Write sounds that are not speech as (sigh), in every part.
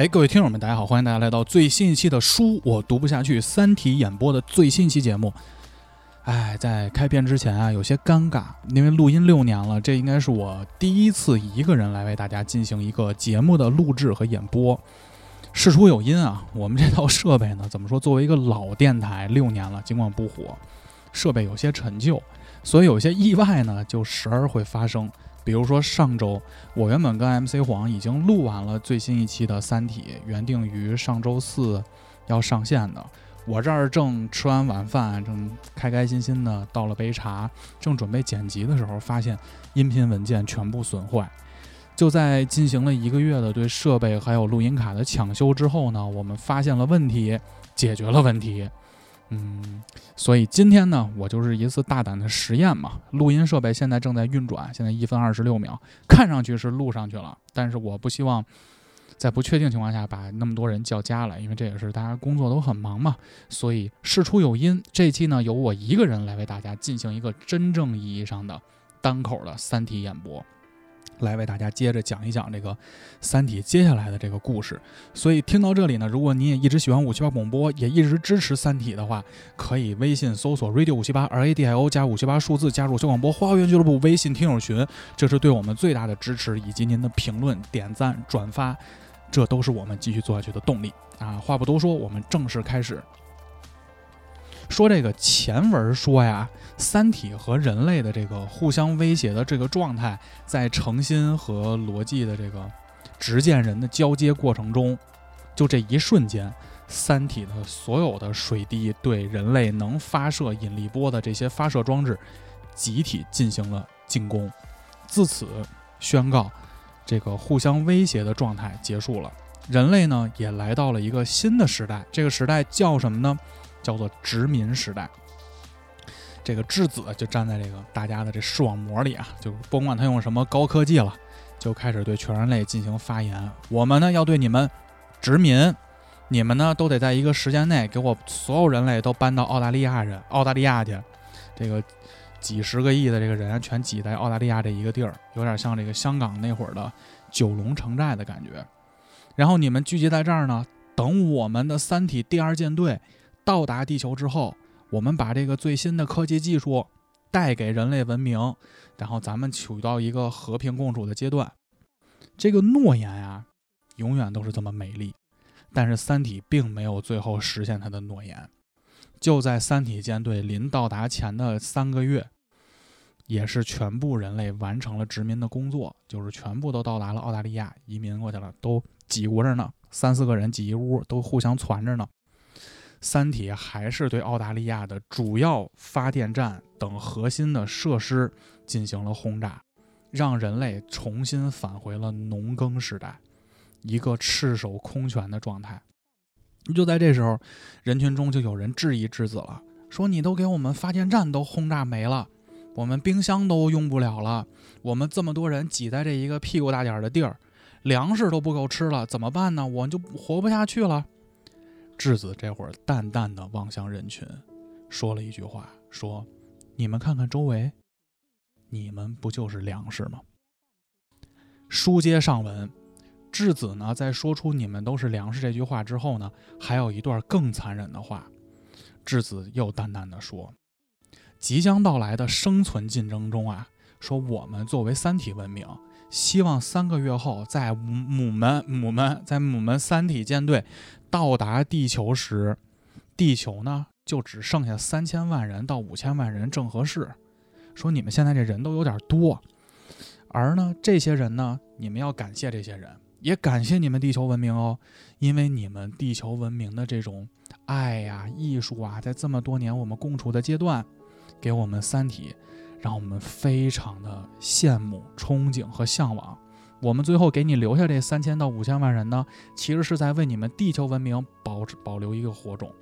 哎，各位听友们，大家好，欢迎大家来到最新一期的《书我读不下去》三体演播的最新一期节目。哎，在开篇之前啊，有些尴尬，因为录音六年了，这应该是我第一次一个人来为大家进行一个节目的录制和演播。事出有因啊，我们这套设备呢，怎么说？作为一个老电台，六年了，尽管不火，设备有些陈旧，所以有些意外呢，就时而会发生。比如说上周，我原本跟 MC 黄已经录完了最新一期的《三体》，原定于上周四要上线的。我这儿正吃完晚饭，正开开心心的倒了杯茶，正准备剪辑的时候，发现音频文件全部损坏。就在进行了一个月的对设备还有录音卡的抢修之后呢，我们发现了问题，解决了问题。嗯，所以今天呢，我就是一次大胆的实验嘛。录音设备现在正在运转，现在一分二十六秒，看上去是录上去了，但是我不希望在不确定情况下把那么多人叫家来，因为这也是大家工作都很忙嘛。所以事出有因，这期呢由我一个人来为大家进行一个真正意义上的单口的三体演播。来为大家接着讲一讲这个《三体》接下来的这个故事。所以听到这里呢，如果你也一直喜欢五七八广播，也一直支持《三体》的话，可以微信搜索 radio 五七八 r a d i o 加五七八数字，加入小广播花园俱乐部微信听友群，这是对我们最大的支持，以及您的评论、点赞、转发，这都是我们继续做下去的动力啊！话不多说，我们正式开始。说这个前文说呀，三体和人类的这个互相威胁的这个状态，在诚心和逻辑的这个执剑人的交接过程中，就这一瞬间，三体的所有的水滴对人类能发射引力波的这些发射装置，集体进行了进攻，自此宣告这个互相威胁的状态结束了。人类呢，也来到了一个新的时代，这个时代叫什么呢？叫做殖民时代，这个质子就站在这个大家的这视网膜里啊，就甭管他用什么高科技了，就开始对全人类进行发言。我们呢要对你们殖民，你们呢都得在一个时间内给我所有人类都搬到澳大利亚人澳大利亚去。这个几十个亿的这个人全挤在澳大利亚这一个地儿，有点像这个香港那会儿的九龙城寨的感觉。然后你们聚集在这儿呢，等我们的三体第二舰队。到达地球之后，我们把这个最新的科技技术带给人类文明，然后咱们处到一个和平共处的阶段。这个诺言呀，永远都是这么美丽。但是三体并没有最后实现他的诺言。就在三体舰队临到达前的三个月，也是全部人类完成了殖民的工作，就是全部都到达了澳大利亚，移民过去了，都挤过着呢，三四个人挤一屋，都互相攒着呢。三体还是对澳大利亚的主要发电站等核心的设施进行了轰炸，让人类重新返回了农耕时代，一个赤手空拳的状态。就在这时候，人群中就有人质疑质子了，说：“你都给我们发电站都轰炸没了，我们冰箱都用不了了，我们这么多人挤在这一个屁股大点的地儿，粮食都不够吃了，怎么办呢？我就活不下去了。”质子这会儿淡淡的望向人群，说了一句话：“说，你们看看周围，你们不就是粮食吗？”书接上文，质子呢在说出“你们都是粮食”这句话之后呢，还有一段更残忍的话。质子又淡淡的说：“即将到来的生存竞争中啊，说我们作为三体文明，希望三个月后，在母们母们在母们三体舰队。”到达地球时，地球呢就只剩下三千万人到五千万人正合适。说你们现在这人都有点多，而呢这些人呢，你们要感谢这些人，也感谢你们地球文明哦，因为你们地球文明的这种爱呀、艺术啊，在这么多年我们共处的阶段，给我们三体，让我们非常的羡慕、憧憬和向往。我们最后给你留下这三千到五千万人呢，其实是在为你们地球文明保保留一个火种。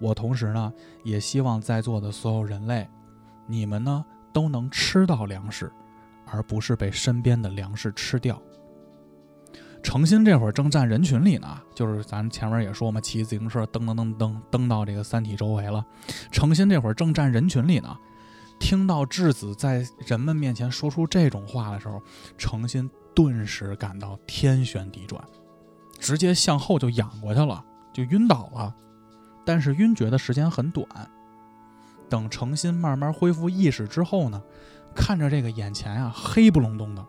我同时呢，也希望在座的所有人类，你们呢都能吃到粮食，而不是被身边的粮食吃掉。诚心这会儿正站人群里呢，就是咱前面也说嘛，骑自行车噔噔噔噔噔到这个三体周围了。诚心这会儿正站人群里呢。听到质子在人们面前说出这种话的时候，诚心顿时感到天旋地转，直接向后就仰过去了，就晕倒了。但是晕厥的时间很短。等程心慢慢恢复意识之后呢，看着这个眼前啊黑不隆咚的，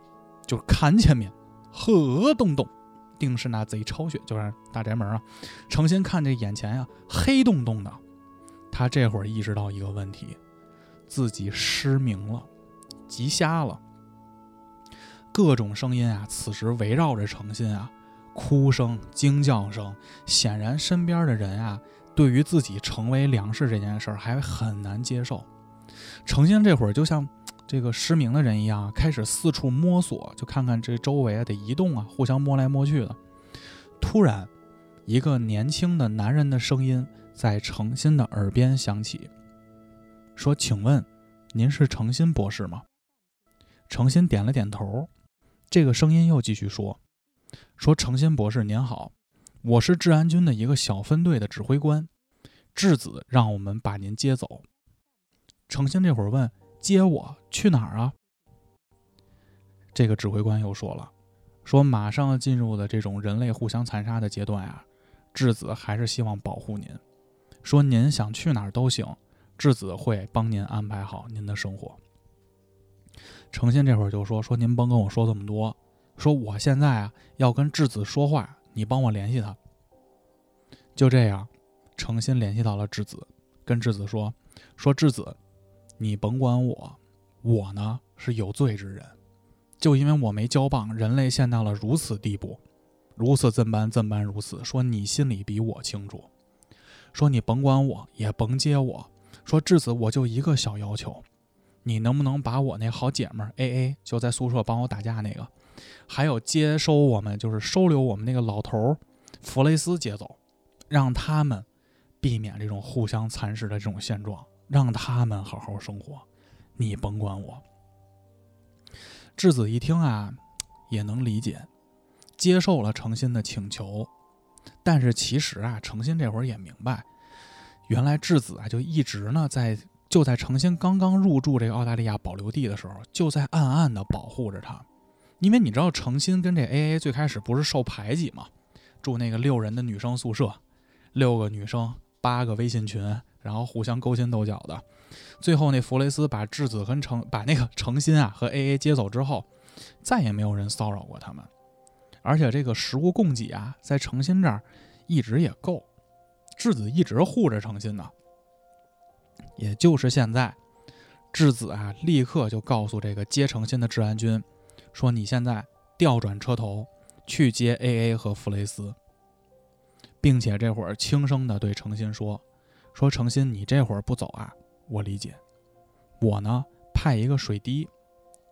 就看前面，黑洞洞，定是那贼抄血，就是大宅门啊。程心看这眼前呀黑洞洞的，他这会儿意识到一个问题，自己失明了，急瞎了。各种声音啊，此时围绕着程心啊，哭声、惊叫声，显然身边的人啊。对于自己成为粮食这件事儿还很难接受，程心这会儿就像这个失明的人一样，开始四处摸索，就看看这周围啊得移动啊，互相摸来摸去的。突然，一个年轻的男人的声音在程心的耳边响起，说：“请问，您是程心博士吗？”程心点了点头。这个声音又继续说：“说程心博士您好。”我是治安军的一个小分队的指挥官，质子让我们把您接走。程心这会儿问：“接我去哪儿啊？”这个指挥官又说了：“说马上要进入的这种人类互相残杀的阶段啊，质子还是希望保护您。说您想去哪儿都行，质子会帮您安排好您的生活。”诚心这会儿就说：“说您甭跟我说这么多，说我现在啊要跟质子说话。”你帮我联系他。就这样，诚心联系到了质子，跟质子说：“说质子，你甭管我，我呢是有罪之人，就因为我没交棒，人类陷到了如此地步，如此怎般怎般如此。说你心里比我清楚。说你甭管我，也甭接我。说质子，我就一个小要求，你能不能把我那好姐们 A A 就在宿舍帮我打架那个？”还有接收我们，就是收留我们那个老头儿弗雷斯接走，让他们避免这种互相蚕食的这种现状，让他们好好生活。你甭管我。质子一听啊，也能理解，接受了诚心的请求。但是其实啊，诚心这会儿也明白，原来质子啊就一直呢在就在诚心刚刚入住这个澳大利亚保留地的时候，就在暗暗的保护着他。因为你知道，程心跟这 A A 最开始不是受排挤吗？住那个六人的女生宿舍，六个女生，八个微信群，然后互相勾心斗角的。最后那弗雷斯把质子跟程把那个程心啊和 A A 接走之后，再也没有人骚扰过他们。而且这个食物供给啊，在程心这儿一直也够，质子一直护着程心呢。也就是现在，质子啊立刻就告诉这个接程心的治安军。说你现在调转车头去接 A A 和弗雷斯，并且这会儿轻声的对诚心说：“说诚心，你这会儿不走啊？我理解。我呢派一个水滴，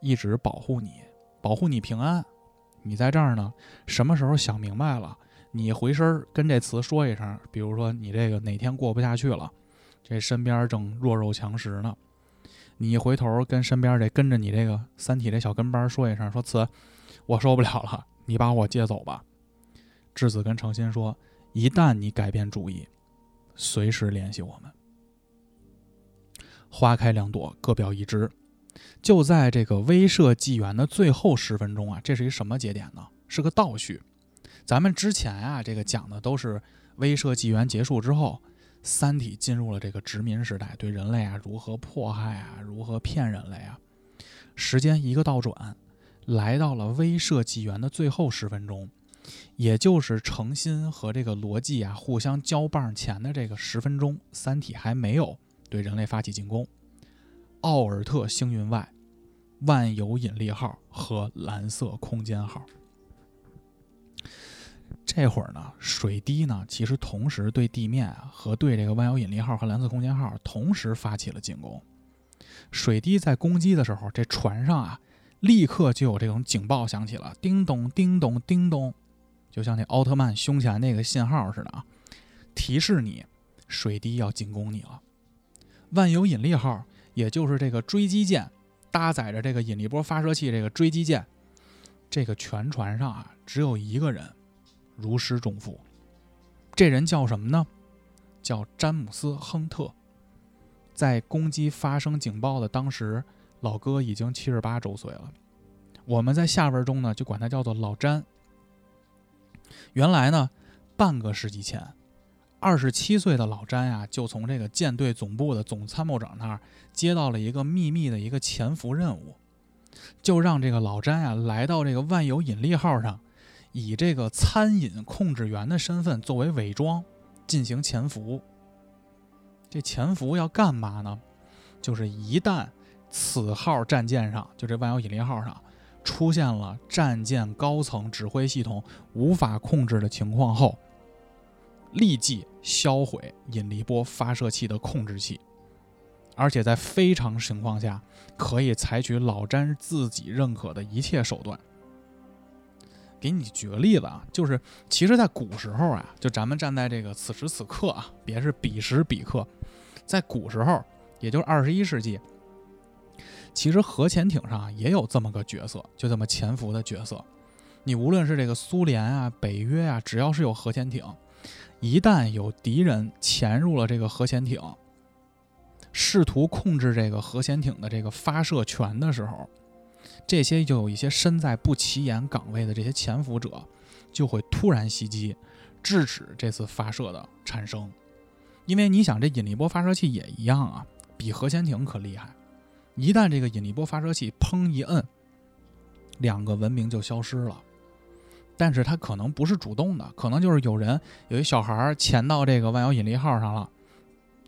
一直保护你，保护你平安。你在这儿呢，什么时候想明白了，你回身跟这词说一声。比如说你这个哪天过不下去了，这身边正弱肉强食呢。”你一回头跟身边这跟着你这个三体这小跟班说一声，说词，我受不了了，你把我接走吧。质子跟诚心说，一旦你改变主意，随时联系我们。花开两朵，各表一枝。就在这个威慑纪元的最后十分钟啊，这是一什么节点呢？是个倒叙。咱们之前啊，这个讲的都是威慑纪元结束之后。三体进入了这个殖民时代，对人类啊如何迫害啊，如何骗人类啊？时间一个倒转，来到了威慑纪元的最后十分钟，也就是诚心和这个罗辑啊互相交棒前的这个十分钟，三体还没有对人类发起进攻。奥尔特星云外，万有引力号和蓝色空间号。这会儿呢，水滴呢，其实同时对地面啊和对这个万有引力号和蓝色空间号同时发起了进攻。水滴在攻击的时候，这船上啊，立刻就有这种警报响起了，叮咚叮咚叮咚，就像那奥特曼胸前那个信号似的啊，提示你水滴要进攻你了。万有引力号，也就是这个追击舰，搭载着这个引力波发射器，这个追击舰，这个全船上啊，只有一个人。如释重负，这人叫什么呢？叫詹姆斯·亨特。在攻击发生警报的当时，老哥已经七十八周岁了。我们在下文中呢，就管他叫做老詹。原来呢，半个世纪前，二十七岁的老詹呀，就从这个舰队总部的总参谋长那儿接到了一个秘密的一个潜伏任务，就让这个老詹呀来到这个万有引力号上，以这个餐饮控制员的身份作为伪装进行潜伏。这潜伏要干嘛呢？就是一旦此号战舰上，就这万有引力号上。出现了战舰高层指挥系统无法控制的情况后，立即销毁引力波发射器的控制器，而且在非常情况下可以采取老詹自己认可的一切手段。给你举个例子啊，就是其实，在古时候啊，就咱们站在这个此时此刻啊，别是彼时彼刻，在古时候，也就是二十一世纪。其实核潜艇上也有这么个角色，就这么潜伏的角色。你无论是这个苏联啊、北约啊，只要是有核潜艇，一旦有敌人潜入了这个核潜艇，试图控制这个核潜艇的这个发射权的时候，这些就有一些身在不起眼岗位的这些潜伏者，就会突然袭击，制止这次发射的产生。因为你想，这引力波发射器也一样啊，比核潜艇可厉害。一旦这个引力波发射器砰一摁，两个文明就消失了。但是它可能不是主动的，可能就是有人有一小孩潜到这个万有引力号上了，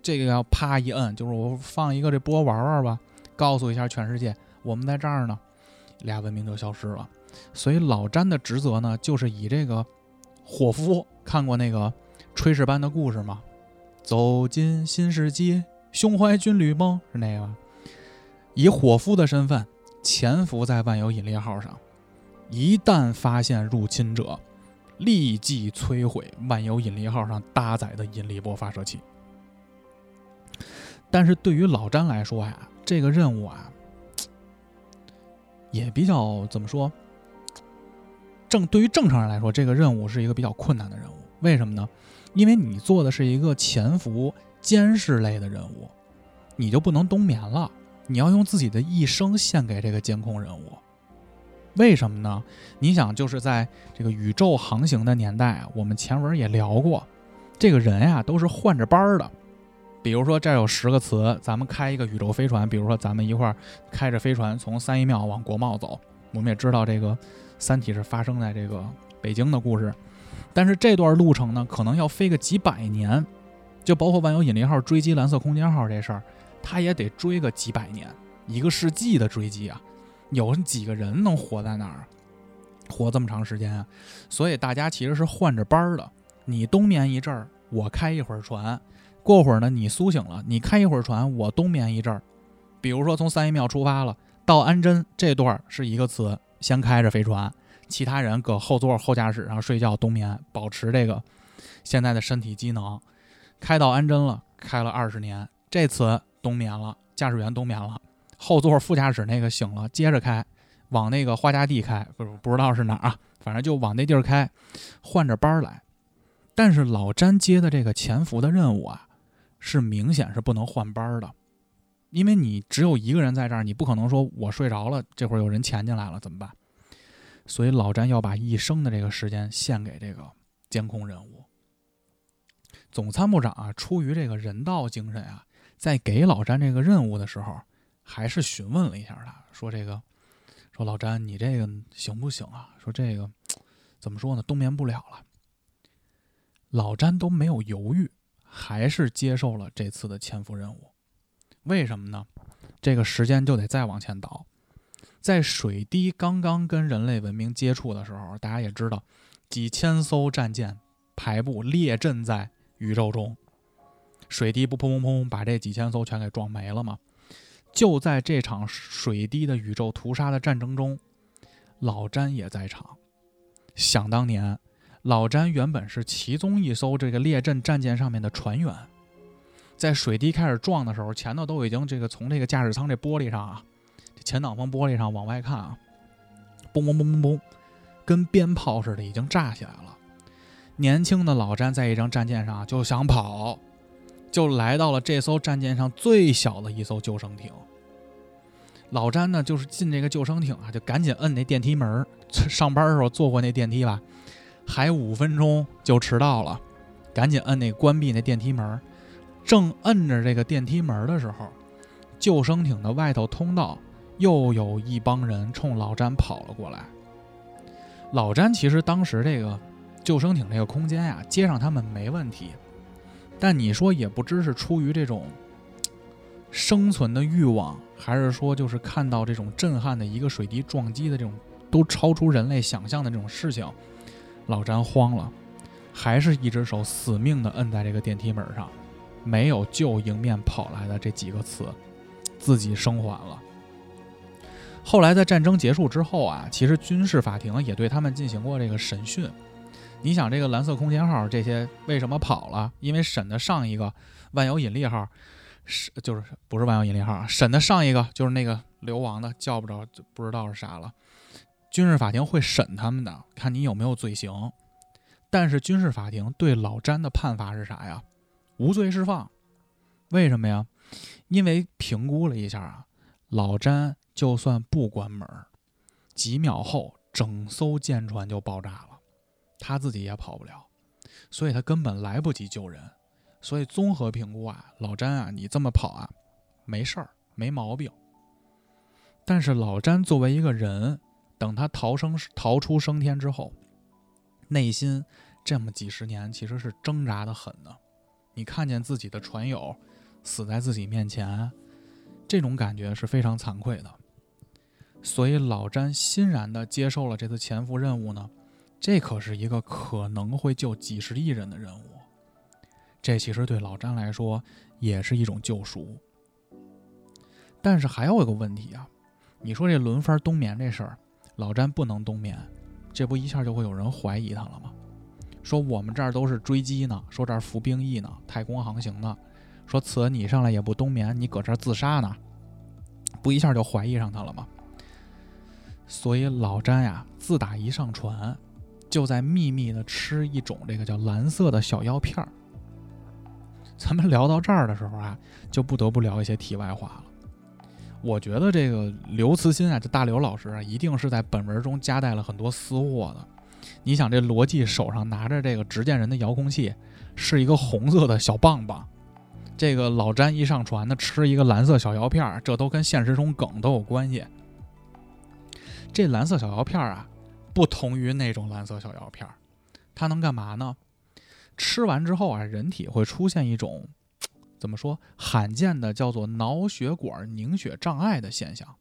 这个要啪一摁，就是我放一个这波玩玩吧，告诉一下全世界我们在这儿呢，俩文明就消失了。所以老詹的职责呢，就是以这个伙夫看过那个炊事班的故事吗？走进新世纪，胸怀军旅梦是那个。以伙夫的身份潜伏在万有引力号上，一旦发现入侵者，立即摧毁万有引力号上搭载的引力波发射器。但是对于老詹来说呀，这个任务啊，也比较怎么说？正对于正常人来说，这个任务是一个比较困难的任务。为什么呢？因为你做的是一个潜伏监视类的任务，你就不能冬眠了。你要用自己的一生献给这个监控任务，为什么呢？你想，就是在这个宇宙航行的年代，我们前文也聊过，这个人呀都是换着班儿的。比如说，这儿有十个词，咱们开一个宇宙飞船，比如说咱们一块儿开着飞船从三一庙往国贸走。我们也知道这个《三体》是发生在这个北京的故事，但是这段路程呢，可能要飞个几百年，就包括万有引力号追击蓝色空间号这事儿。它也得追个几百年，一个世纪的追击啊！有几个人能活在那儿，活这么长时间啊？所以大家其实是换着班儿的。你冬眠一阵儿，我开一会儿船；过会儿呢，你苏醒了，你开一会儿船，我冬眠一阵儿。比如说从三一庙出发了，到安贞这段是一个词，先开着飞船，其他人搁后座后驾驶上睡觉冬眠，保持这个现在的身体机能。开到安贞了，开了二十年，这次。冬眠了，驾驶员冬眠了，后座副驾驶那个醒了，接着开，往那个花家地开，不不知道是哪儿啊，反正就往那地儿开，换着班来。但是老詹接的这个潜伏的任务啊，是明显是不能换班的，因为你只有一个人在这儿，你不可能说我睡着了，这会儿有人潜进来了怎么办？所以老詹要把一生的这个时间献给这个监控任务。总参谋长啊，出于这个人道精神啊。在给老詹这个任务的时候，还是询问了一下他，说：“这个，说老詹，你这个行不行啊？说这个，怎么说呢？冬眠不了了。”老詹都没有犹豫，还是接受了这次的潜伏任务。为什么呢？这个时间就得再往前倒，在水滴刚刚跟人类文明接触的时候，大家也知道，几千艘战舰排布列阵在宇宙中。水滴不砰砰砰把这几千艘全给撞没了吗？就在这场水滴的宇宙屠杀的战争中，老詹也在场。想当年，老詹原本是其中一艘这个列阵战舰上面的船员，在水滴开始撞的时候，前头都已经这个从这个驾驶舱这玻璃上啊，前挡风玻璃上往外看啊，嘣嘣嘣嘣嘣，跟鞭炮似的已经炸起来了。年轻的老詹在一张战舰上就想跑。就来到了这艘战舰上最小的一艘救生艇。老詹呢，就是进这个救生艇啊，就赶紧摁那电梯门。上班的时候坐过那电梯吧，还五分钟就迟到了，赶紧摁那关闭那电梯门。正摁着这个电梯门的时候，救生艇的外头通道又有一帮人冲老詹跑了过来。老詹其实当时这个救生艇这个空间呀，接上他们没问题，但你说也不知是出于这种生存的欲望，还是说就是看到这种震撼的一个水滴撞击的这种都超出人类想象的这种事情，老詹慌了，还是一只手死命的摁在这个电梯门上。没有救迎面跑来的这几个词，自己生还了。后来在战争结束之后啊，其实军事法庭也对他们进行过这个审讯。你想，这个蓝色空间号这些为什么跑了？因为审的上一个万有引力号是就是不是万有引力号啊，审的上一个就是那个流亡的，叫不着不知道是啥了。军事法庭会审他们的，看你有没有罪行。但是军事法庭对老詹的判罚是啥呀？无罪释放，为什么呀？因为评估了一下啊，老詹就算不关门，几秒后整艘舰船就爆炸了，他自己也跑不了，所以他根本来不及救人。所以综合评估啊，老詹啊，你这么跑啊，没事儿，没毛病。但是老詹作为一个人，等他逃生逃出升天之后，内心这么几十年其实是挣扎的很的。你看见自己的船友死在自己面前，这种感觉是非常惭愧的。所以老詹欣然地接受了这次潜伏任务呢。这可是一个可能会救几十亿人的任务，这其实对老詹来说也是一种救赎。但是还有一个问题啊，你说这轮番冬眠这事儿，老詹不能冬眠，这不一下就会有人怀疑他了吗？说我们这儿都是追击呢，说这儿服兵役呢，太空航行呢。说此你上来也不冬眠，你搁这儿自杀呢，不一下就怀疑上他了吗？所以老詹呀，自打一上船，就在秘密的吃一种这个叫蓝色的小药片儿。咱们聊到这儿的时候啊，就不得不聊一些题外话了。我觉得这个刘慈欣啊，这大刘老师啊，一定是在本文中夹带了很多私货的。你想这罗辑手上拿着这个执剑人的遥控器，是一个红色的小棒棒。这个老詹一上船呢，吃一个蓝色小药片，这都跟现实中梗都有关系。这蓝色小药片啊，不同于那种蓝色小药片，它能干嘛呢？吃完之后啊，人体会出现一种怎么说罕见的叫做脑血管凝血障碍的现象。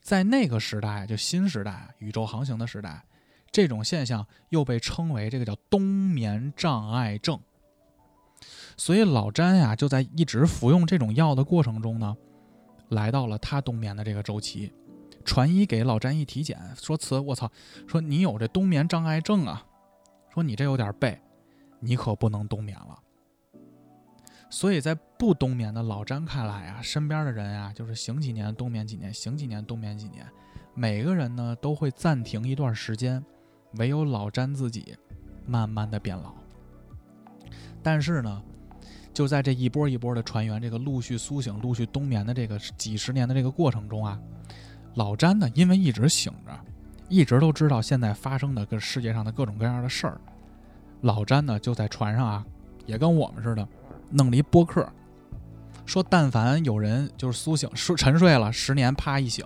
在那个时代，就新时代宇宙航行的时代。这种现象又被称为这个叫冬眠障碍症，所以老詹呀就在一直服用这种药的过程中呢，来到了他冬眠的这个周期。船医给老詹一体检，说：“此我操，说你有这冬眠障碍症啊，说你这有点背，你可不能冬眠了。”所以在不冬眠的老詹看来啊，身边的人啊就是醒几年冬眠几年，醒几年冬眠几年，每个人呢都会暂停一段时间。唯有老詹自己，慢慢的变老。但是呢，就在这一波一波的船员这个陆续苏醒、陆续冬眠的这个几十年的这个过程中啊，老詹呢，因为一直醒着，一直都知道现在发生的跟世界上的各种各样的事儿。老詹呢，就在船上啊，也跟我们似的，弄了一播客，说但凡有人就是苏醒、睡沉睡了十年，啪一醒，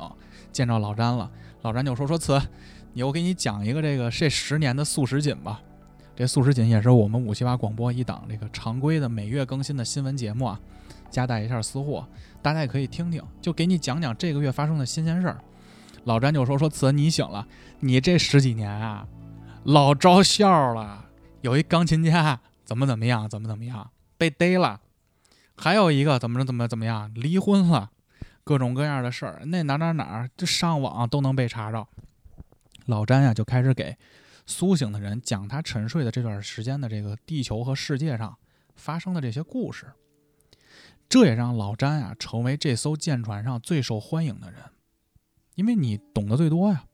见着老詹了，老詹就说说此。我给你讲一个这个这十年的速食锦吧，这速食锦也是我们五七八广播一档这个常规的每月更新的新闻节目啊，夹带一下私货，大家也可以听听，就给你讲讲这个月发生的新鲜事儿。老詹就说说词你醒了，你这十几年啊，老招笑了，有一钢琴家怎么怎么样，怎么怎么样被逮了，还有一个怎么着怎么怎么样离婚了，各种各样的事儿，那哪哪哪这上网都能被查着。老詹呀，就开始给苏醒的人讲他沉睡的这段时间的这个地球和世界上发生的这些故事。这也让老詹啊成为这艘舰船上最受欢迎的人，因为你懂得最多呀。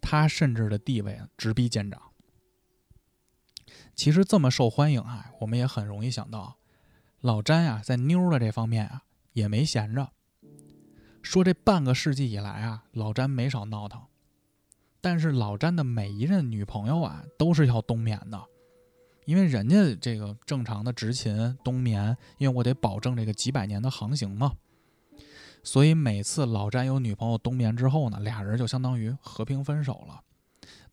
他甚至的地位直逼舰长。其实这么受欢迎啊，我们也很容易想到，老詹呀在妞的这方面啊也没闲着。说这半个世纪以来啊，老詹没少闹腾。但是老詹的每一任女朋友啊，都是要冬眠的，因为人家这个正常的执勤冬眠，因为我得保证这个几百年的航行嘛。所以每次老詹有女朋友冬眠之后呢，俩人就相当于和平分手了。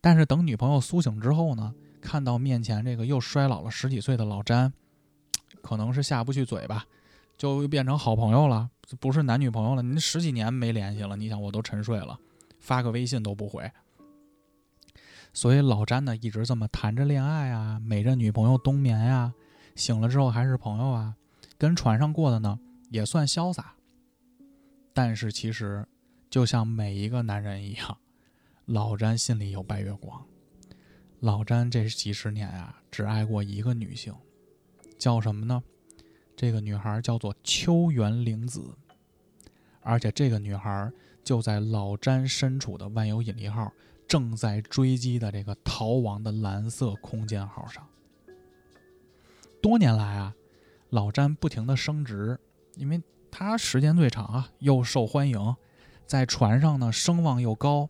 但是等女朋友苏醒之后呢，看到面前这个又衰老了十几岁的老詹，可能是下不去嘴吧，就又变成好朋友了，不是男女朋友了。您十几年没联系了，你想我都沉睡了，发个微信都不回。所以老詹呢，一直这么谈着恋爱啊，每任女朋友冬眠呀，醒了之后还是朋友啊，跟船上过的呢也算潇洒。但是其实，就像每一个男人一样，老詹心里有白月光。老詹这几十年啊，只爱过一个女性，叫什么呢？这个女孩叫做秋元玲子，而且这个女孩就在老詹身处的万有引力号正在追击的这个逃亡的蓝色空间号上。多年来啊，老詹不停的升职，因为。他时间最长啊，又受欢迎，在船上呢声望又高。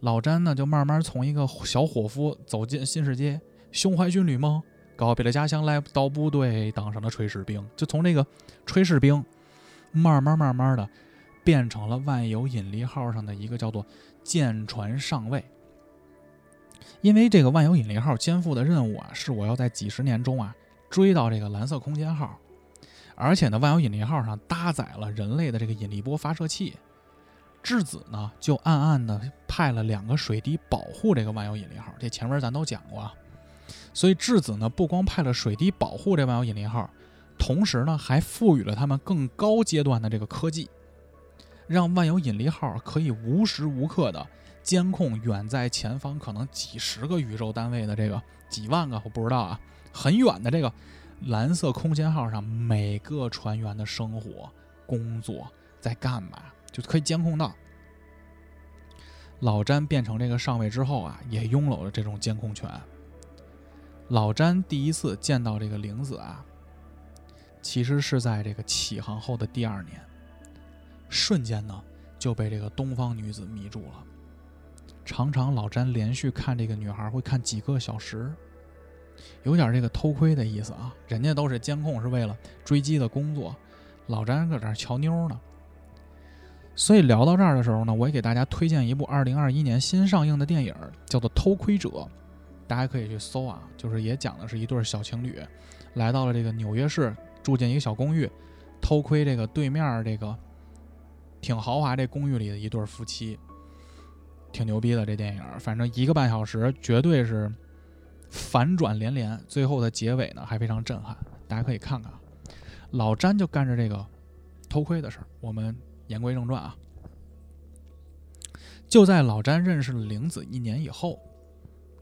老詹呢就慢慢从一个小伙夫走进新世界，胸怀军旅梦，告别了家乡来到部队，当上了炊事兵。就从这个炊事兵，慢慢慢慢的变成了万有引力号上的一个叫做舰船上尉。因为这个万有引力号肩负的任务啊，是我要在几十年中啊追到这个蓝色空间号。而且呢，万有引力号上搭载了人类的这个引力波发射器，质子呢就暗暗的派了两个水滴保护这个万有引力号。这前面咱都讲过啊，所以质子呢不光派了水滴保护这万有引力号，同时呢还赋予了他们更高阶段的这个科技，让万有引力号可以无时无刻的监控远在前方可能几十个宇宙单位的这个几万个我不知道啊，很远的这个。蓝色空间号上每个船员的生活、工作在干嘛，就可以监控到。老詹变成这个上尉之后啊，也拥有了这种监控权。老詹第一次见到这个玲子啊，其实是在这个起航后的第二年，瞬间呢就被这个东方女子迷住了。常常老詹连续看这个女孩会看几个小时。有点这个偷窥的意思啊，人家都是监控是为了追击的工作，老詹搁这瞧妞呢。所以聊到这儿的时候呢，我也给大家推荐一部2021年新上映的电影，叫做《偷窥者》，大家可以去搜啊，就是也讲的是一对小情侣来到了这个纽约市，住进一个小公寓，偷窥这个对面这个挺豪华这公寓里的一对夫妻，挺牛逼的这电影，反正一个半小时绝对是。反转连连，最后的结尾呢还非常震撼，大家可以看看。老詹就干着这个偷窥的事儿。我们言归正传啊，就在老詹认识了玲子一年以后，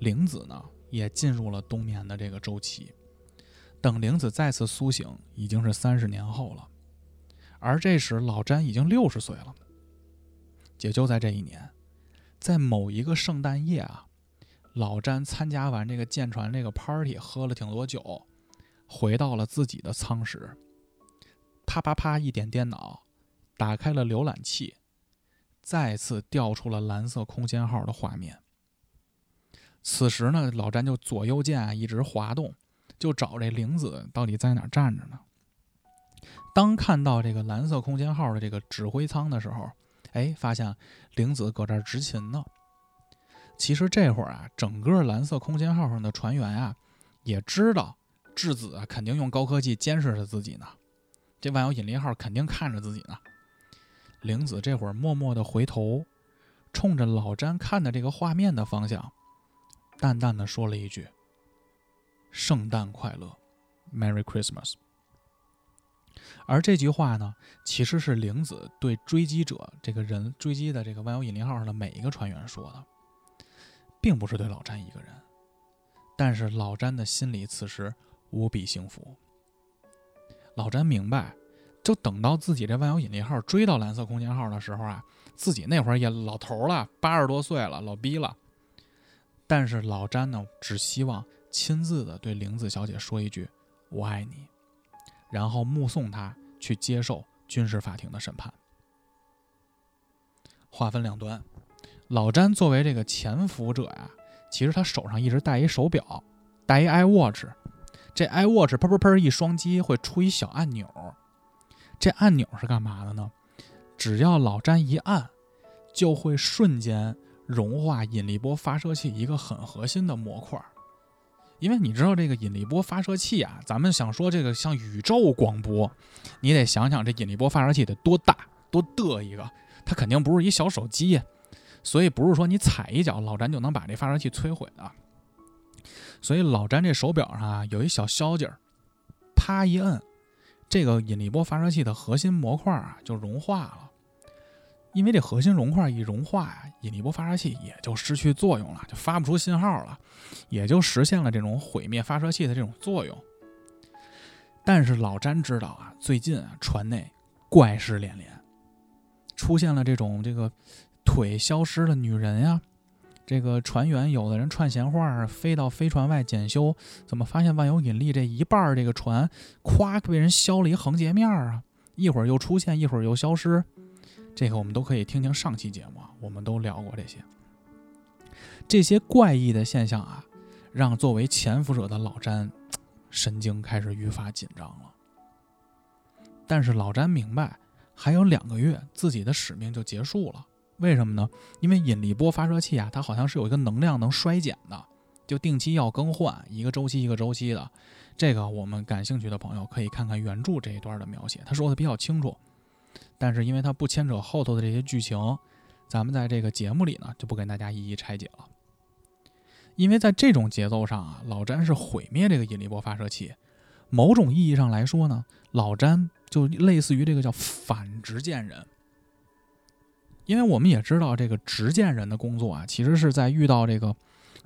玲子呢也进入了冬眠的这个周期。等玲子再次苏醒，已经是三十年后了，而这时老詹已经六十岁了。也就在这一年，在某一个圣诞夜啊。老詹参加完这个舰船这个 party，喝了挺多酒，回到了自己的舱室，啪啪啪一点电脑，打开了浏览器，再次调出了蓝色空间号的画面。此时呢，老詹就左右键一直滑动，就找这玲子到底在哪站着呢？当看到这个蓝色空间号的这个指挥舱的时候，哎，发现玲子搁这儿执勤呢。其实这会儿啊，整个蓝色空间号上的船员啊，也知道质子啊肯定用高科技监视着自己呢。这万有引力号肯定看着自己呢。玲子这会儿默默地回头，冲着老詹看的这个画面的方向，淡淡的说了一句：“圣诞快乐，Merry Christmas。”而这句话呢，其实是玲子对追击者这个人追击的这个万有引力号上的每一个船员说的。并不是对老詹一个人，但是老詹的心里此时无比幸福。老詹明白，就等到自己这万有引力号追到蓝色空间号的时候啊，自己那会儿也老头了，八十多岁了，老逼了。但是老詹呢，只希望亲自的对玲子小姐说一句“我爱你”，然后目送她去接受军事法庭的审判。话分两端。老詹作为这个潜伏者呀，其实他手上一直戴一手表，戴一 iWatch。这 iWatch 砰砰砰一双击会出一小按钮，这按钮是干嘛的呢？只要老詹一按，就会瞬间融化引力波发射器一个很核心的模块。因为你知道这个引力波发射器啊，咱们想说这个像宇宙广播，你得想想这引力波发射器得多大多的一个，它肯定不是一小手机，所以不是说你踩一脚老詹就能把这发射器摧毁的。所以老詹这手表上啊有一小消劲儿，啪一摁，这个引力波发射器的核心模块啊就融化了。因为这核心融块一融化呀，引力波发射器也就失去作用了，就发不出信号了，也就实现了这种毁灭发射器的这种作用。但是老詹知道啊，最近啊船内怪事连连，出现了这种这个腿消失的女人呀，这个船员有的人串闲话，飞到飞船外检修，怎么发现万有引力这一半儿这个船咵被人削了一横截面啊？一会儿又出现，一会儿又消失。这个我们都可以听听上期节目，我们都聊过这些。这些怪异的现象啊，让作为潜伏者的老詹神经开始愈发紧张了。但是老詹明白，还有两个月自己的使命就结束了。为什么呢？因为引力波发射器啊，它好像是有一个能量能衰减的，就定期要更换，一个周期一个周期的。这个我们感兴趣的朋友可以看看原著这一段的描写，他说的比较清楚。但是因为它不牵扯后头的这些剧情，咱们在这个节目里呢就不跟大家一一拆解了。因为在这种节奏上啊，老詹是毁灭这个引力波发射器。某种意义上来说呢，老詹就类似于这个叫反执剑人。因为我们也知道，这个执剑人的工作啊，其实是在遇到这个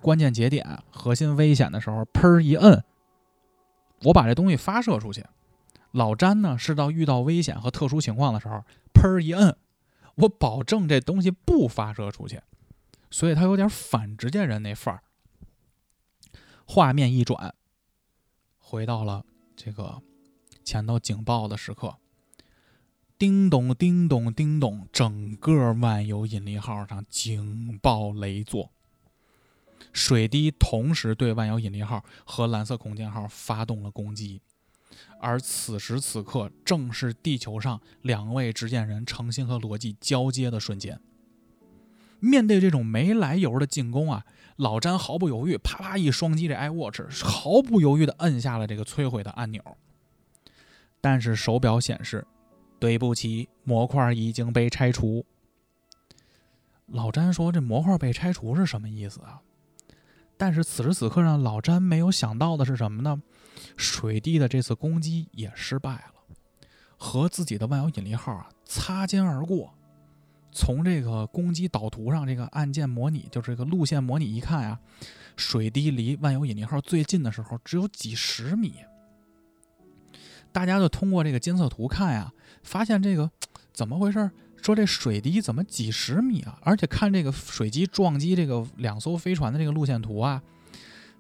关键节点、核心危险的时候，砰一摁，我把这东西发射出去。老詹呢，是到遇到危险和特殊情况的时候，砰一摁，我保证这东西不发射出去，所以他有点反执剑人那范儿。画面一转，回到了这个前头警报的时刻，叮咚叮咚叮咚，整个万有引力号上警报雷作，水滴同时对万有引力号和蓝色空间号发动了攻击。而此时此刻，正是地球上两位执剑人诚心和逻辑交接的瞬间。面对这种没来由的进攻啊，老詹毫不犹豫，啪啪一双击这 iWatch，毫不犹豫地摁下了这个摧毁的按钮。但是手表显示，对不起，模块已经被拆除。老詹说：“这模块被拆除是什么意思啊？”但是此时此刻，让老詹没有想到的是什么呢？水滴的这次攻击也失败了，和自己的万有引力号啊擦肩而过。从这个攻击导图上，这个按键模拟，就是这个路线模拟一看啊，水滴离万有引力号最近的时候只有几十米。大家就通过这个监测图看呀，发现这个 (tsk) 怎么回事？说这水滴怎么几十米啊？而且看这个水机撞击这个两艘飞船的这个路线图啊，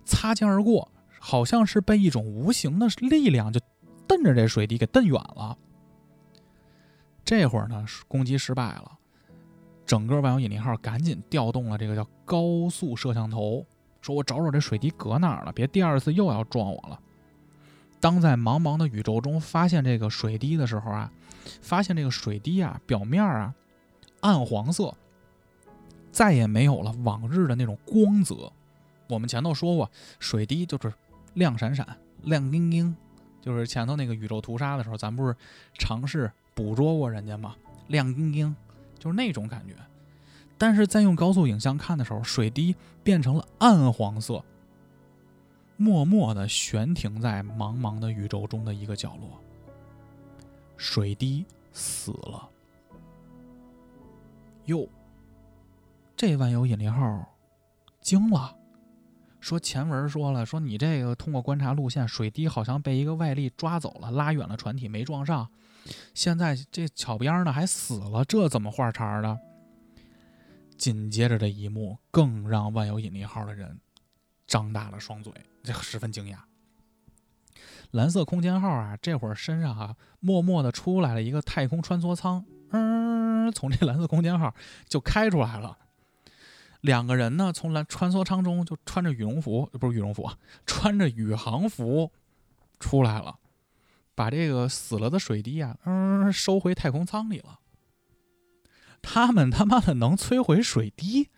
擦肩而过。好像是被一种无形的力量就瞪着这水滴给瞪远了。这会儿呢，攻击失败了，整个万有引力号赶紧调动了这个叫高速摄像头，说我找找这水滴搁哪儿了，别第二次又要撞我了。当在茫茫的宇宙中发现这个水滴的时候啊，发现这个水滴啊表面啊暗黄色，再也没有了往日的那种光泽。我们前头说过，水滴就是。亮闪闪，亮晶晶，就是前头那个宇宙屠杀的时候，咱不是尝试捕捉过人家吗？亮晶晶，就是那种感觉。但是在用高速影像看的时候，水滴变成了暗黄色，默默地悬停在茫茫的宇宙中的一个角落。水滴死了。哟，这万有引力号惊了。说前文说了，说你这个通过观察路线，水滴好像被一个外力抓走了，拉远了船体没撞上。现在这巧边呢还死了，这怎么画茬的？紧接着这一幕更让万有引力号的人张大了双嘴，这十分惊讶。蓝色空间号啊，这会儿身上啊默默的出来了一个太空穿梭舱，嗯，从这蓝色空间号就开出来了。两个人呢从蓝穿梭舱中就穿着羽绒服，不是羽绒服，穿着宇航服出来了，把这个死了的水滴啊，嗯，收回太空舱里了。他们他妈的能摧毁水滴？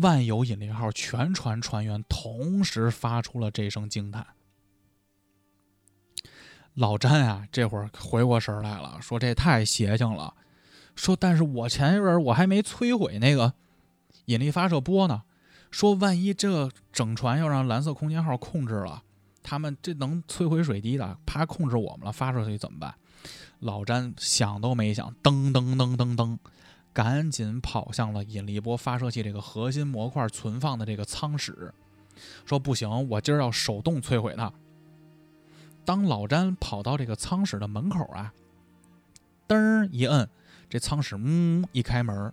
万有引力号全船船员同时发出了这声惊叹。老詹啊，这会儿回过神来了，说这太邪性了。说，但是我前一阵我还没摧毁那个引力发射波呢。说，万一这整船要让蓝色空间号控制了，他们这能摧毁水滴的，怕控制我们了，发出去怎么办？老詹想都没想，噔噔噔噔噔。赶紧跑向了引力波发射器这个核心模块存放的这个舱室，说不行，我今儿要手动摧毁它。当老詹跑到这个舱室的门口啊，噔儿一摁，这舱室嗯一开门，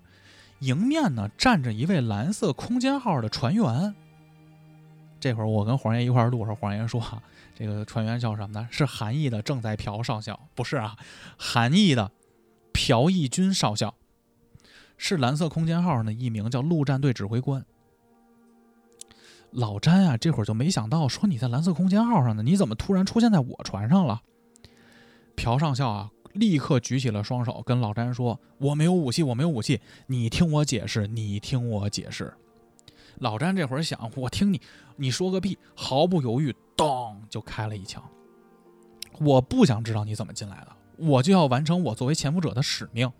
迎面呢站着一位蓝色空间号的船员。这会儿我跟黄爷一块录时候，黄爷说这个船员叫什么呢？是韩义的正在朴少校，不是啊，韩义的朴义军少校。是蓝色空间号上的一名叫陆战队指挥官。老詹啊，这会儿就没想到，说你在蓝色空间号上呢，你怎么突然出现在我船上了？朴上校啊，立刻举起了双手，跟老詹说：“我没有武器，我没有武器，你听我解释，你听我解释。”老詹这会儿想，我听你，你说个屁！毫不犹豫，咚就开了一枪。我不想知道你怎么进来的，我就要完成我作为潜伏者的使命。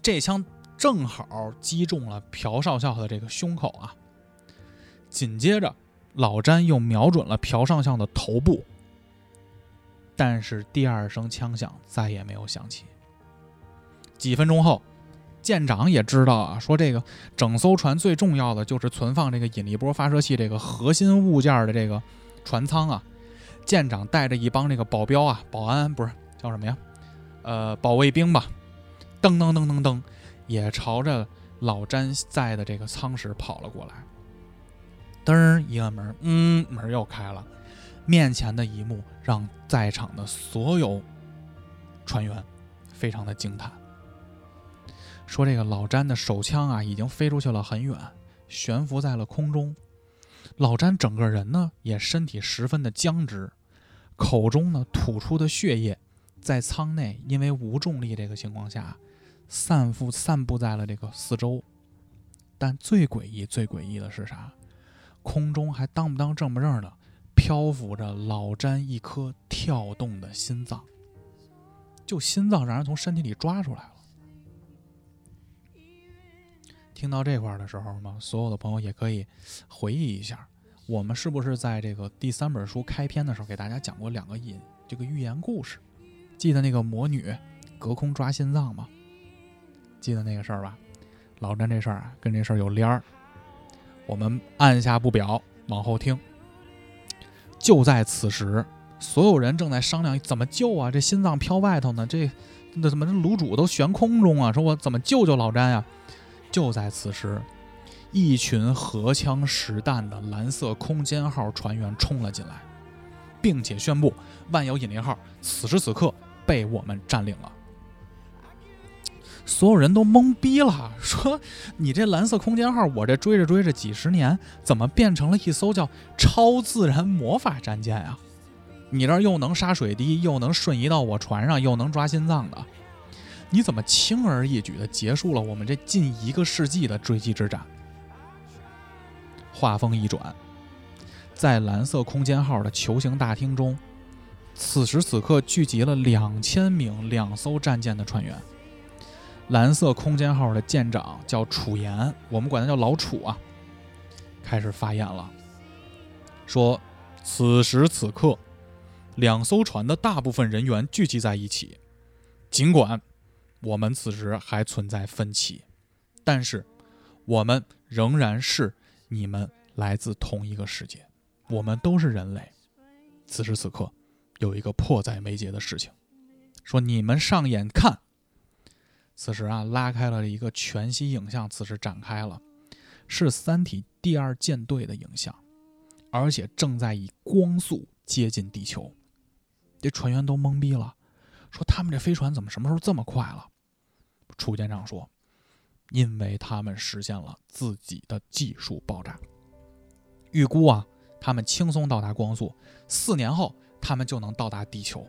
这枪。正好击中了朴少校的这个胸口啊！紧接着，老詹又瞄准了朴上校的头部，但是第二声枪响再也没有响起。几分钟后，舰长也知道啊，说这个整艘船最重要的就是存放这个引力波发射器这个核心物件的这个船舱啊。舰长带着一帮这个保镖啊、保安不是叫什么呀？呃，保卫兵吧，噔噔噔噔噔。也朝着老詹在的这个舱室跑了过来，噔一个门，嗯，门又开了，面前的一幕让在场的所有船员非常的惊叹，说这个老詹的手枪啊已经飞出去了很远，悬浮在了空中，老詹整个人呢也身体十分的僵直，口中呢吐出的血液在舱内因为无重力这个情况下。散布散布在了这个四周，但最诡异、最诡异的是啥？空中还当不当正不正的漂浮着老詹一颗跳动的心脏，就心脏让人从身体里抓出来了。听到这块的时候嘛，所有的朋友也可以回忆一下，我们是不是在这个第三本书开篇的时候给大家讲过两个引这个寓言故事？记得那个魔女隔空抓心脏吗？记得那个事儿吧，老詹这事儿啊，跟这事儿有联儿。我们按下不表，往后听。就在此时，所有人正在商量怎么救啊！这心脏飘外头呢，这那怎么这卤煮都悬空中啊？说我怎么救救老詹呀？就在此时，一群荷枪实弹的蓝色空间号船员冲了进来，并且宣布万有引力号此时此刻被我们占领了。所有人都懵逼了，说：“你这蓝色空间号，我这追着追着几十年，怎么变成了一艘叫超自然魔法战舰呀？你这又能杀水滴，又能瞬移到我船上，又能抓心脏的，你怎么轻而易举地结束了我们这近一个世纪的追击之战？”话锋一转，在蓝色空间号的球形大厅中，此时此刻聚集了两千名两艘战舰的船员。蓝色空间号的舰长叫楚岩，我们管他叫老楚啊。开始发言了，说：“此时此刻，两艘船的大部分人员聚集在一起。尽管我们此时还存在分歧，但是我们仍然是你们来自同一个世界，我们都是人类。此时此刻，有一个迫在眉睫的事情，说你们上眼看。”此时啊，拉开了一个全息影像，此时展开了，是《三体》第二舰队的影像，而且正在以光速接近地球。这船员都懵逼了，说他们这飞船怎么什么时候这么快了？楚舰长说：“因为他们实现了自己的技术爆炸。预估啊，他们轻松到达光速，四年后他们就能到达地球。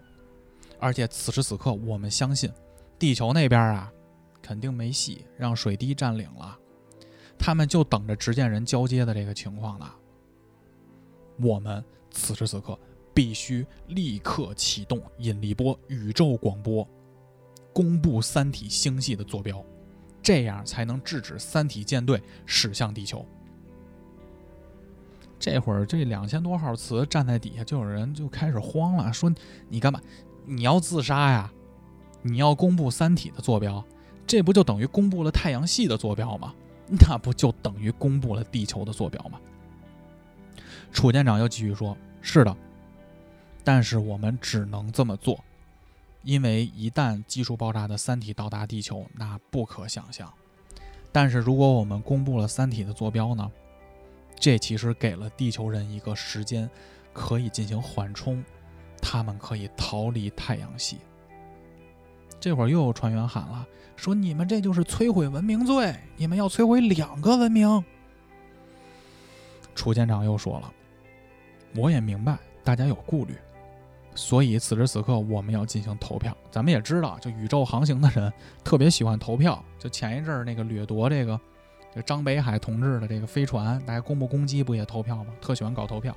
而且此时此刻，我们相信，地球那边啊，肯定没戏，让水滴占领了，他们就等着执剑人交接的这个情况呢。我们此时此刻必须立刻启动引力波宇宙广播，公布三体星系的坐标，这样才能制止三体舰队驶向地球。这会儿这两千多号词站在底下，就有人就开始慌了，说：“你干嘛？你要自杀呀？你要公布三体的坐标，这不就等于公布了太阳系的坐标吗？(laughs) 那不就等于公布了地球的坐标吗？”楚舰长又继续说：“是的，但是我们只能这么做，因为一旦技术爆炸的三体到达地球，那不可想象。但是如果我们公布了三体的坐标呢？这其实给了地球人一个时间，可以进行缓冲，他们可以逃离太阳系。这会儿又有船员喊了，说你们这就是摧毁文明罪，你们要摧毁两个文明。”楚舰长又说了。我也明白大家有顾虑，所以此时此刻我们要进行投票。咱们也知道，就宇宙航行的人特别喜欢投票。就前一阵儿那个掠夺这个，就张北海同志的这个飞船，大家公不攻击不也投票吗？特喜欢搞投票。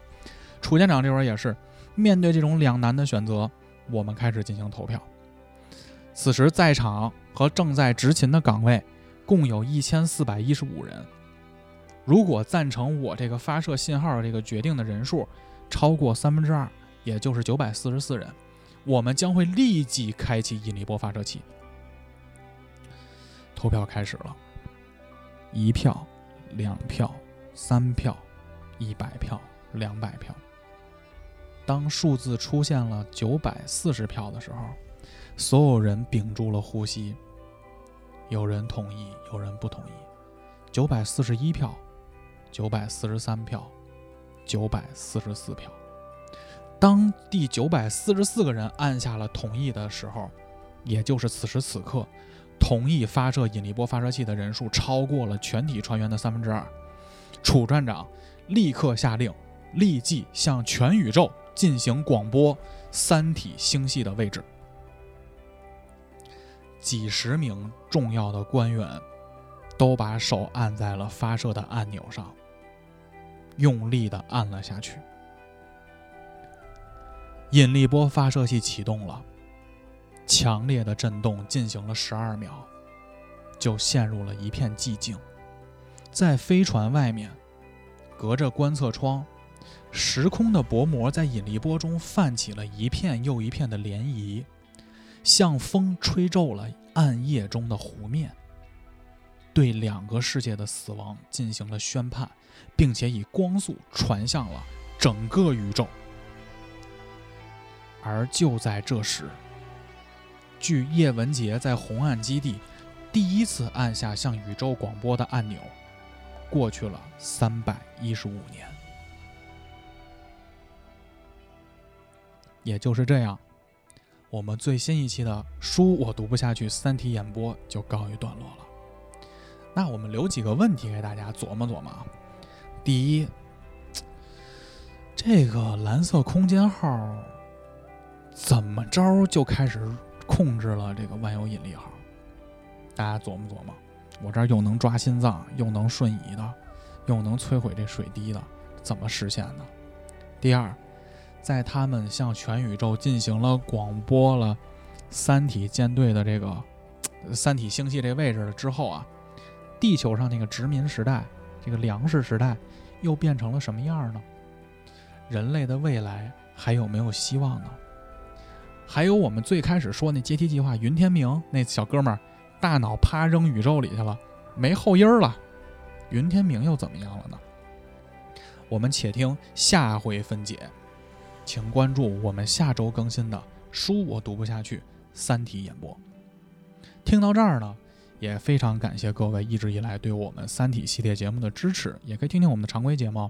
楚舰长这会儿也是面对这种两难的选择，我们开始进行投票。此时在场和正在执勤的岗位共有一千四百一十五人。如果赞成我这个发射信号这个决定的人数超过三分之二，也就是九百四十四人，我们将会立即开启引力波发射器。投票开始了，一票、两票、三票、一百票、两百票。当数字出现了九百四十票的时候，所有人屏住了呼吸。有人同意，有人不同意。九百四十一票。九百四十三票，九百四十四票。当第九百四十四个人按下了同意的时候，也就是此时此刻，同意发射引力波发射器的人数超过了全体船员的三分之二。楚站长立刻下令，立即向全宇宙进行广播三体星系的位置。几十名重要的官员都把手按在了发射的按钮上。用力地按了下去，引力波发射器启动了。强烈的震动进行了十二秒，就陷入了一片寂静。在飞船外面，隔着观测窗，时空的薄膜在引力波中泛起了一片又一片的涟漪，像风吹皱了暗夜中的湖面。对两个世界的死亡进行了宣判，并且以光速传向了整个宇宙。而就在这时，据叶文洁在红岸基地第一次按下向宇宙广播的按钮，过去了三百一十五年。也就是这样，我们最新一期的书我读不下去，《三体》演播就告一段落了。那我们留几个问题给大家琢磨琢磨。第一，这个蓝色空间号怎么着就开始控制了这个万有引力号？大家琢磨琢磨。我这儿又能抓心脏，又能瞬移的，又能摧毁这水滴的，怎么实现的？第二，在他们向全宇宙进行了广播了三体舰队的这个三体星系这位置了之后啊。地球上那个殖民时代，这个粮食时代，又变成了什么样呢？人类的未来还有没有希望呢？还有我们最开始说那阶梯计划，云天明那小哥们儿，大脑啪扔宇宙里去了，没后音儿了。云天明又怎么样了呢？我们且听下回分解，请关注我们下周更新的书，我读不下去，《三体》演播。听到这儿呢？也非常感谢各位一直以来对我们《三体》系列节目的支持，也可以听听我们的常规节目。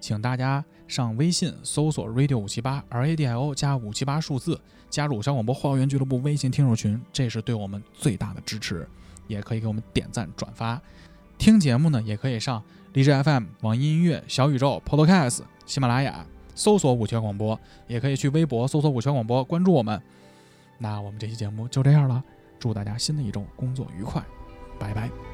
请大家上微信搜索 “radio 五七八 r a d i o” 加五七八数字，加入小广播花园俱乐部微信听众群，这是对我们最大的支持。也可以给我们点赞转发。听节目呢，也可以上荔枝 FM、网易音乐、小宇宙、Podcast、喜马拉雅搜索“五圈广播”，也可以去微博搜索“五圈广播”关注我们。那我们这期节目就这样了，祝大家新的一周工作愉快，拜拜。